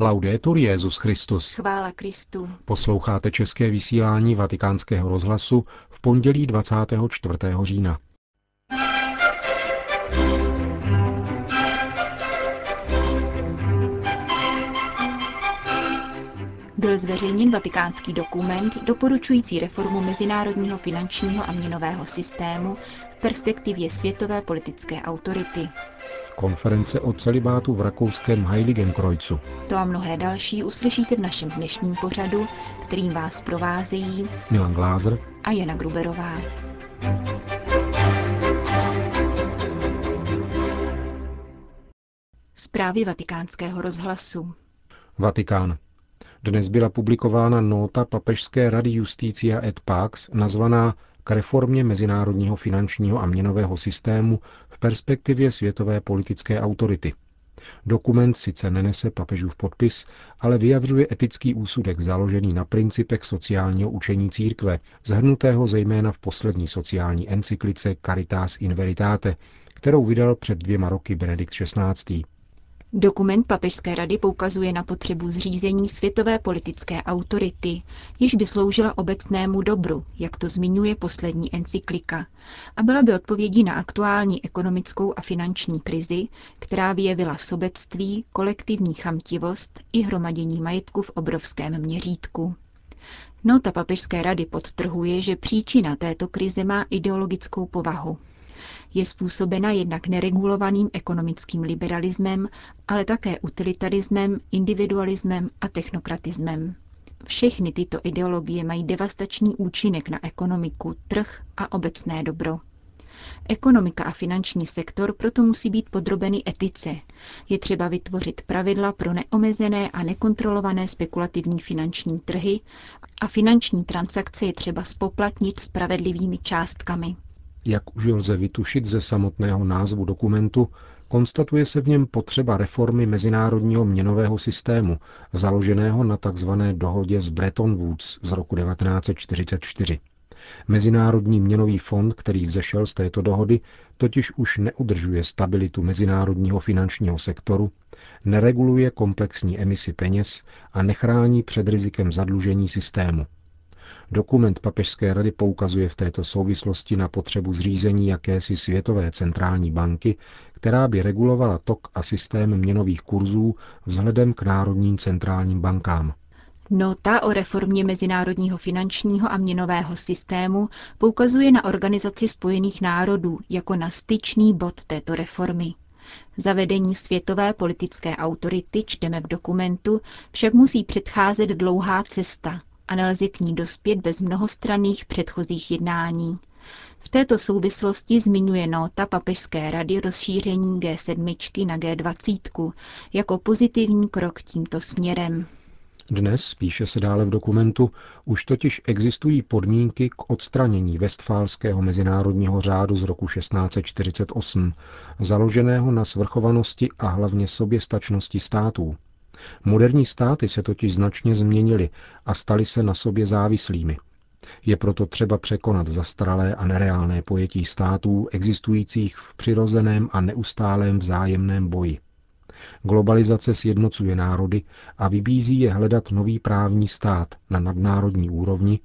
Laudetur Jezus Christus. Chvála Kristu. Posloucháte české vysílání Vatikánského rozhlasu v pondělí 24. října. Byl zveřejněn vatikánský dokument doporučující reformu mezinárodního finančního a měnového systému v perspektivě světové politické autority. Konference o celibátu v rakouském Heiligenkreuzu. To a mnohé další uslyšíte v našem dnešním pořadu, kterým vás provázejí Milan Glázer a Jana Gruberová. Zprávy vatikánského rozhlasu. Vatikán. Dnes byla publikována nota Papežské rady Justícia et Pax nazvaná k reformě mezinárodního finančního a měnového systému v perspektivě světové politické autority. Dokument sice nenese papežův podpis, ale vyjadřuje etický úsudek založený na principech sociálního učení církve, zhrnutého zejména v poslední sociální encyklice Caritas in Veritate, kterou vydal před dvěma roky Benedikt XVI. Dokument Papežské rady poukazuje na potřebu zřízení světové politické autority, již by sloužila obecnému dobru, jak to zmiňuje poslední encyklika, a byla by odpovědí na aktuální ekonomickou a finanční krizi, která vyjevila sobectví, kolektivní chamtivost i hromadění majetku v obrovském měřítku. Nota Papežské rady podtrhuje, že příčina této krize má ideologickou povahu je způsobena jednak neregulovaným ekonomickým liberalismem, ale také utilitarismem, individualismem a technokratismem. Všechny tyto ideologie mají devastační účinek na ekonomiku, trh a obecné dobro. Ekonomika a finanční sektor proto musí být podrobeny etice. Je třeba vytvořit pravidla pro neomezené a nekontrolované spekulativní finanční trhy a finanční transakce je třeba spoplatnit spravedlivými částkami. Jak už lze vytušit ze samotného názvu dokumentu, konstatuje se v něm potřeba reformy mezinárodního měnového systému, založeného na tzv. dohodě z Bretton Woods z roku 1944. Mezinárodní měnový fond, který vzešel z této dohody, totiž už neudržuje stabilitu mezinárodního finančního sektoru, nereguluje komplexní emisi peněz a nechrání před rizikem zadlužení systému. Dokument Papežské rady poukazuje v této souvislosti na potřebu zřízení jakési světové centrální banky, která by regulovala tok a systém měnových kurzů vzhledem k národním centrálním bankám. Nota o reformě mezinárodního finančního a měnového systému poukazuje na Organizaci spojených národů jako na styčný bod této reformy. Zavedení světové politické autority, čteme v dokumentu, však musí předcházet dlouhá cesta, a nelze k ní dospět bez mnohostranných předchozích jednání. V této souvislosti zmiňuje nota Papežské rady rozšíření G7 na G20 jako pozitivní krok tímto směrem. Dnes, píše se dále v dokumentu, už totiž existují podmínky k odstranění Westfálského mezinárodního řádu z roku 1648, založeného na svrchovanosti a hlavně soběstačnosti států. Moderní státy se totiž značně změnily a staly se na sobě závislými. Je proto třeba překonat zastaralé a nereálné pojetí států existujících v přirozeném a neustálém vzájemném boji. Globalizace sjednocuje národy a vybízí je hledat nový právní stát na nadnárodní úrovni,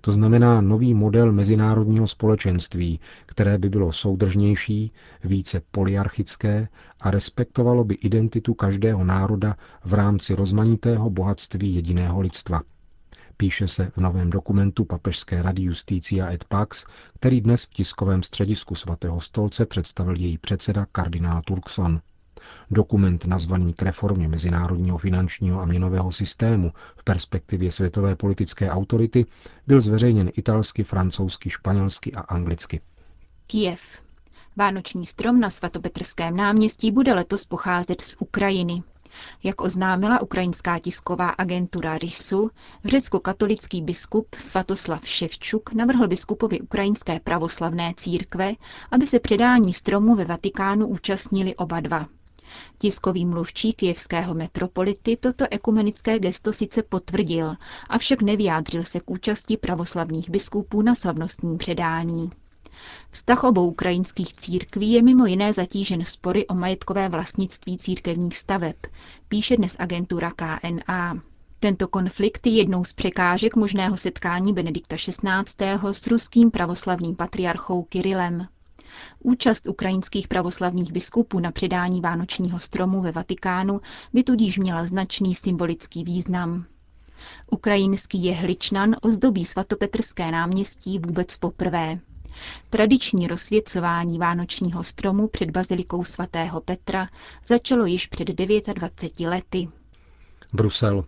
to znamená nový model mezinárodního společenství, které by bylo soudržnější, více poliarchické a respektovalo by identitu každého národa v rámci rozmanitého bohatství jediného lidstva. Píše se v novém dokumentu Papežské rady Justícia et Pax, který dnes v tiskovém středisku svatého stolce představil její předseda kardinál Turkson. Dokument nazvaný k reformě mezinárodního finančního a měnového systému v perspektivě světové politické autority byl zveřejněn italsky, francouzsky, španělsky a anglicky. Kiev. Vánoční strom na svatopetrském náměstí bude letos pocházet z Ukrajiny. Jak oznámila ukrajinská tisková agentura RISu, řecko-katolický biskup Svatoslav Ševčuk navrhl biskupovi ukrajinské pravoslavné církve, aby se předání stromu ve Vatikánu účastnili oba dva. Tiskový mluvčí kijevského metropolity toto ekumenické gesto sice potvrdil, avšak nevyjádřil se k účasti pravoslavných biskupů na slavnostním předání. Vztah obou ukrajinských církví je mimo jiné zatížen spory o majetkové vlastnictví církevních staveb, píše dnes agentura KNA. Tento konflikt je jednou z překážek možného setkání Benedikta XVI. s ruským pravoslavným patriarchou Kirilem. Účast ukrajinských pravoslavných biskupů na předání vánočního stromu ve Vatikánu by tudíž měla značný symbolický význam. Ukrajinský jehličnan ozdobí svatopetrské náměstí vůbec poprvé. Tradiční rozsvěcování vánočního stromu před bazilikou svatého Petra začalo již před 29 lety. Brusel.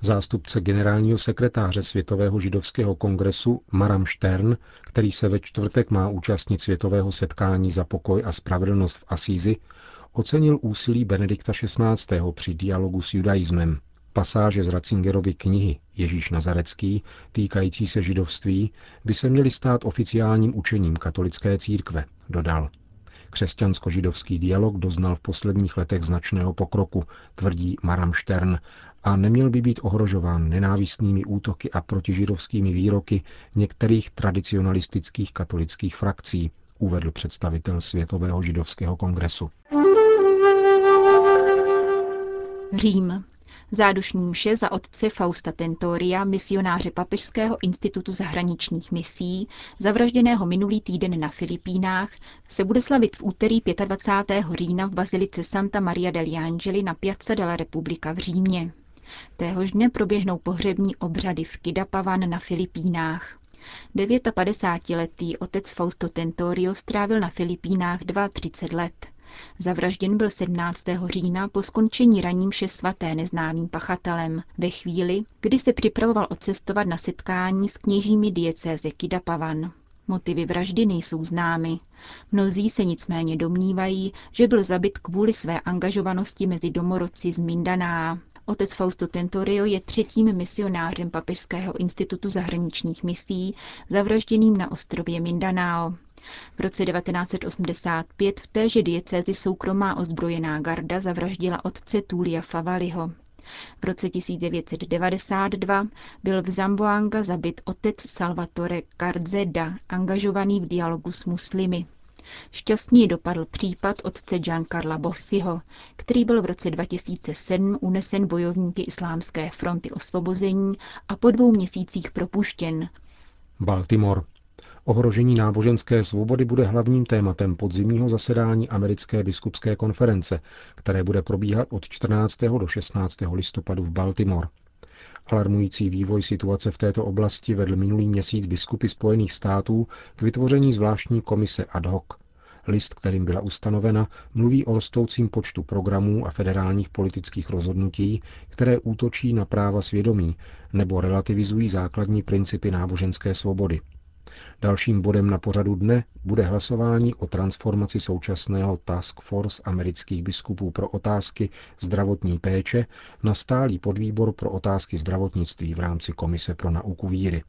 Zástupce generálního sekretáře Světového židovského kongresu Maram Stern, který se ve čtvrtek má účastnit světového setkání za pokoj a spravedlnost v Asízi, ocenil úsilí Benedikta XVI. při dialogu s judaismem. Pasáže z Ratzingerovy knihy Ježíš Nazarecký, týkající se židovství, by se měly stát oficiálním učením katolické církve, dodal. Křesťansko-židovský dialog doznal v posledních letech značného pokroku, tvrdí Maram Stern, a neměl by být ohrožován nenávistnými útoky a protižidovskými výroky některých tradicionalistických katolických frakcí, uvedl představitel Světového židovského kongresu. Řím. Zádušní mše za otce Fausta Tentoria, misionáře Papežského institutu zahraničních misí, zavražděného minulý týden na Filipínách, se bude slavit v úterý 25. října v bazilice Santa Maria degli Angeli na Piazza della Repubblica v Římě. Téhož dne proběhnou pohřební obřady v Kidapavan na Filipínách. 59-letý otec Fausto Tentorio strávil na Filipínách 32 let. Zavražděn byl 17. října po skončení raním vše svaté neznámým pachatelem, ve chvíli, kdy se připravoval odcestovat na setkání s kněžími diecéze Kidapavan. Motivy vraždy nejsou známy. Mnozí se nicméně domnívají, že byl zabit kvůli své angažovanosti mezi domorodci z Mindaná. Otec Fausto Tentorio je třetím misionářem Papežského institutu zahraničních misí, zavražděným na ostrově Mindanao. V roce 1985 v téže diecézi soukromá ozbrojená garda zavraždila otce Tulia Favaliho. V roce 1992 byl v Zamboanga zabit otec Salvatore Carzeda, angažovaný v dialogu s muslimy. Šťastně dopadl případ otce Giancarla Bossiho, který byl v roce 2007 unesen bojovníky Islámské fronty osvobození a po dvou měsících propuštěn. Baltimore. Ohrožení náboženské svobody bude hlavním tématem podzimního zasedání Americké biskupské konference, které bude probíhat od 14. do 16. listopadu v Baltimore. Alarmující vývoj situace v této oblasti vedl minulý měsíc biskupy Spojených států k vytvoření zvláštní komise ad hoc. List, kterým byla ustanovena, mluví o rostoucím počtu programů a federálních politických rozhodnutí, které útočí na práva svědomí nebo relativizují základní principy náboženské svobody. Dalším bodem na pořadu dne bude hlasování o transformaci současného Task Force amerických biskupů pro otázky zdravotní péče na stálý podvýbor pro otázky zdravotnictví v rámci Komise pro nauku víry.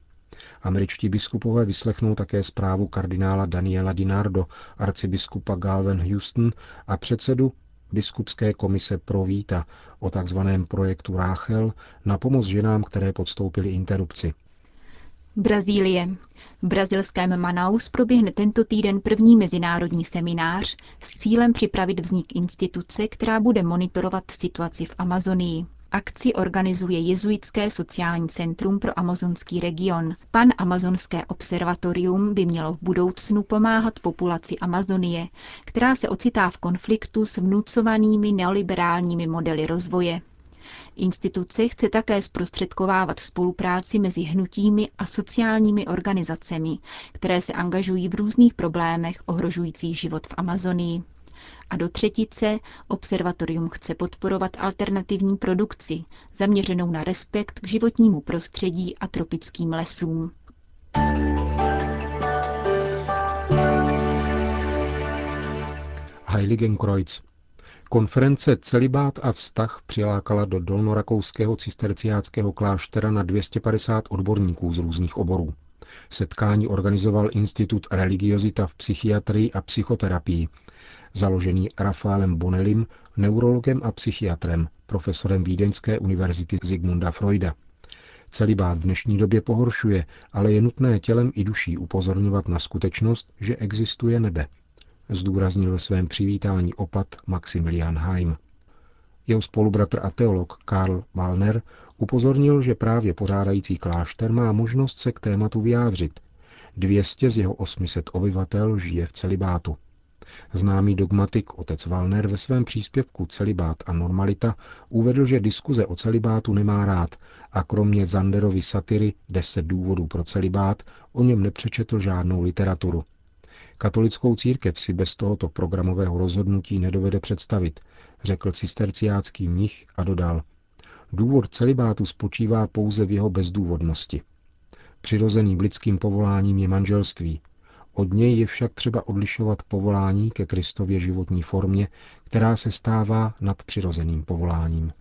Američtí biskupové vyslechnou také zprávu kardinála Daniela Dinardo, arcibiskupa Galvin Houston a předsedu biskupské komise pro víta o tzv. projektu Ráchel na pomoc ženám, které podstoupily interrupci. Brazílie. V brazilském Manaus proběhne tento týden první mezinárodní seminář s cílem připravit vznik instituce, která bude monitorovat situaci v Amazonii. Akci organizuje Jezuitské sociální centrum pro amazonský region. Pan Amazonské observatorium by mělo v budoucnu pomáhat populaci Amazonie, která se ocitá v konfliktu s vnucovanými neoliberálními modely rozvoje. Instituce chce také zprostředkovávat spolupráci mezi hnutími a sociálními organizacemi, které se angažují v různých problémech ohrožujících život v Amazonii. A do třetice observatorium chce podporovat alternativní produkci, zaměřenou na respekt k životnímu prostředí a tropickým lesům. Heiligenkreuz. Konference Celibát a vztah přilákala do dolnorakouského cisterciáckého kláštera na 250 odborníků z různých oborů. Setkání organizoval Institut Religiozita v psychiatrii a psychoterapii, založený Rafaelem Bonelim, neurologem a psychiatrem, profesorem Vídeňské univerzity Zigmunda Freuda. Celibát v dnešní době pohoršuje, ale je nutné tělem i duší upozorňovat na skutečnost, že existuje nebe. Zdůraznil ve svém přivítání opat Maximilian Heim. Jeho spolubratr a teolog Karl Wallner upozornil, že právě pořádající klášter má možnost se k tématu vyjádřit. 200 z jeho 800 obyvatel žije v celibátu. Známý dogmatik otec Valner ve svém příspěvku Celibát a normalita uvedl, že diskuze o celibátu nemá rád a kromě Zanderovy satiry 10 důvodů pro celibát o něm nepřečetl žádnou literaturu. Katolickou církev si bez tohoto programového rozhodnutí nedovede představit, řekl cisterciácký mnich a dodal. Důvod celibátu spočívá pouze v jeho bezdůvodnosti. Přirozeným lidským povoláním je manželství, od něj je však třeba odlišovat povolání ke Kristově životní formě, která se stává nad přirozeným povoláním.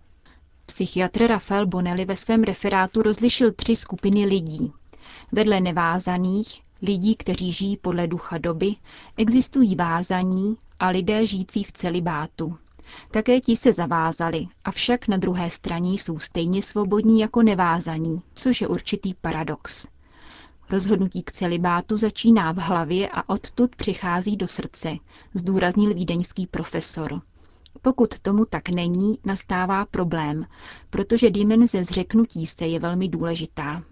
Psychiatr Rafael Bonelli ve svém referátu rozlišil tři skupiny lidí. Vedle nevázaných, lidí, kteří žijí podle ducha doby, existují vázaní a lidé žijící v celibátu. Také ti se zavázali, avšak na druhé straně jsou stejně svobodní jako nevázaní, což je určitý paradox. Rozhodnutí k celibátu začíná v hlavě a odtud přichází do srdce, zdůraznil vídeňský profesor. Pokud tomu tak není, nastává problém, protože dimenze zřeknutí se je velmi důležitá.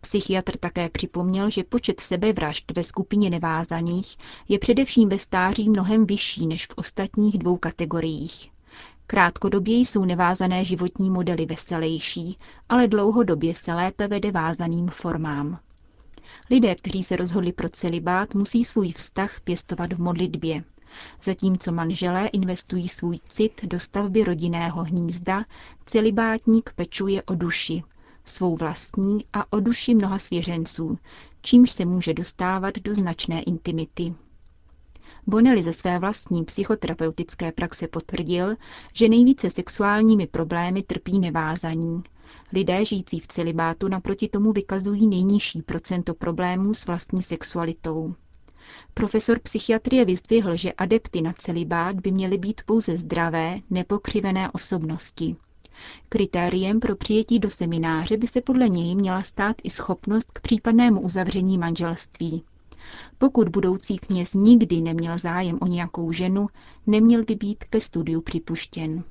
Psychiatr také připomněl, že počet sebevražd ve skupině nevázaných je především ve stáří mnohem vyšší než v ostatních dvou kategoriích. Krátkodobě jsou nevázané životní modely veselější, ale dlouhodobě se lépe vede vázaným formám. Lidé, kteří se rozhodli pro celibát, musí svůj vztah pěstovat v modlitbě. Zatímco manželé investují svůj cit do stavby rodinného hnízda, celibátník pečuje o duši, svou vlastní a o duši mnoha svěřenců, čímž se může dostávat do značné intimity. Bonelli ze své vlastní psychoterapeutické praxe potvrdil, že nejvíce sexuálními problémy trpí nevázaní, Lidé žijící v celibátu naproti tomu vykazují nejnižší procento problémů s vlastní sexualitou. Profesor psychiatrie vyzdvihl, že adepty na celibát by měly být pouze zdravé, nepokřivené osobnosti. Kritériem pro přijetí do semináře by se podle něj měla stát i schopnost k případnému uzavření manželství. Pokud budoucí kněz nikdy neměl zájem o nějakou ženu, neměl by být ke studiu připuštěn.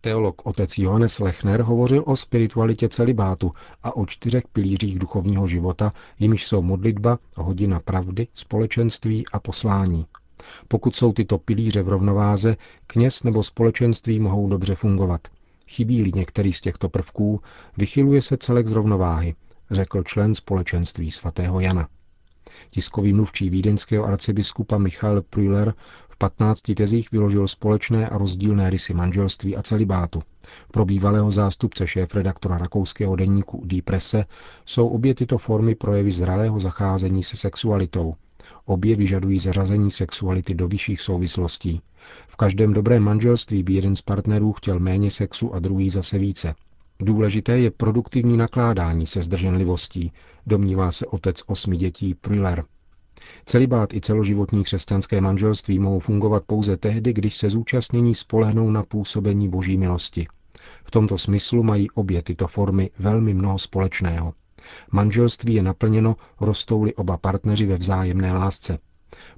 Teolog otec Johannes Lechner hovořil o spiritualitě celibátu a o čtyřech pilířích duchovního života, jimiž jsou modlitba, hodina pravdy, společenství a poslání. Pokud jsou tyto pilíře v rovnováze, kněz nebo společenství mohou dobře fungovat. Chybí-li některý z těchto prvků, vychyluje se celek z rovnováhy, řekl člen společenství svatého Jana. Tiskový mluvčí vídeňského arcibiskupa Michal Prüller 15 tezích vyložil společné a rozdílné rysy manželství a celibátu. Pro bývalého zástupce šéf-redaktora rakouského deníku Die Presse jsou obě tyto formy projevy zralého zacházení se sexualitou. Obě vyžadují zařazení sexuality do vyšších souvislostí. V každém dobrém manželství by jeden z partnerů chtěl méně sexu a druhý zase více. Důležité je produktivní nakládání se zdrženlivostí, domnívá se otec osmi dětí Prüller. Celibát i celoživotní křesťanské manželství mohou fungovat pouze tehdy, když se zúčastnění spolehnou na působení boží milosti. V tomto smyslu mají obě tyto formy velmi mnoho společného. Manželství je naplněno, rostou-li oba partneři ve vzájemné lásce.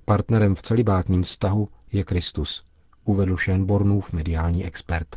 Partnerem v celibátním vztahu je Kristus, uvedl Schönbornův mediální expert.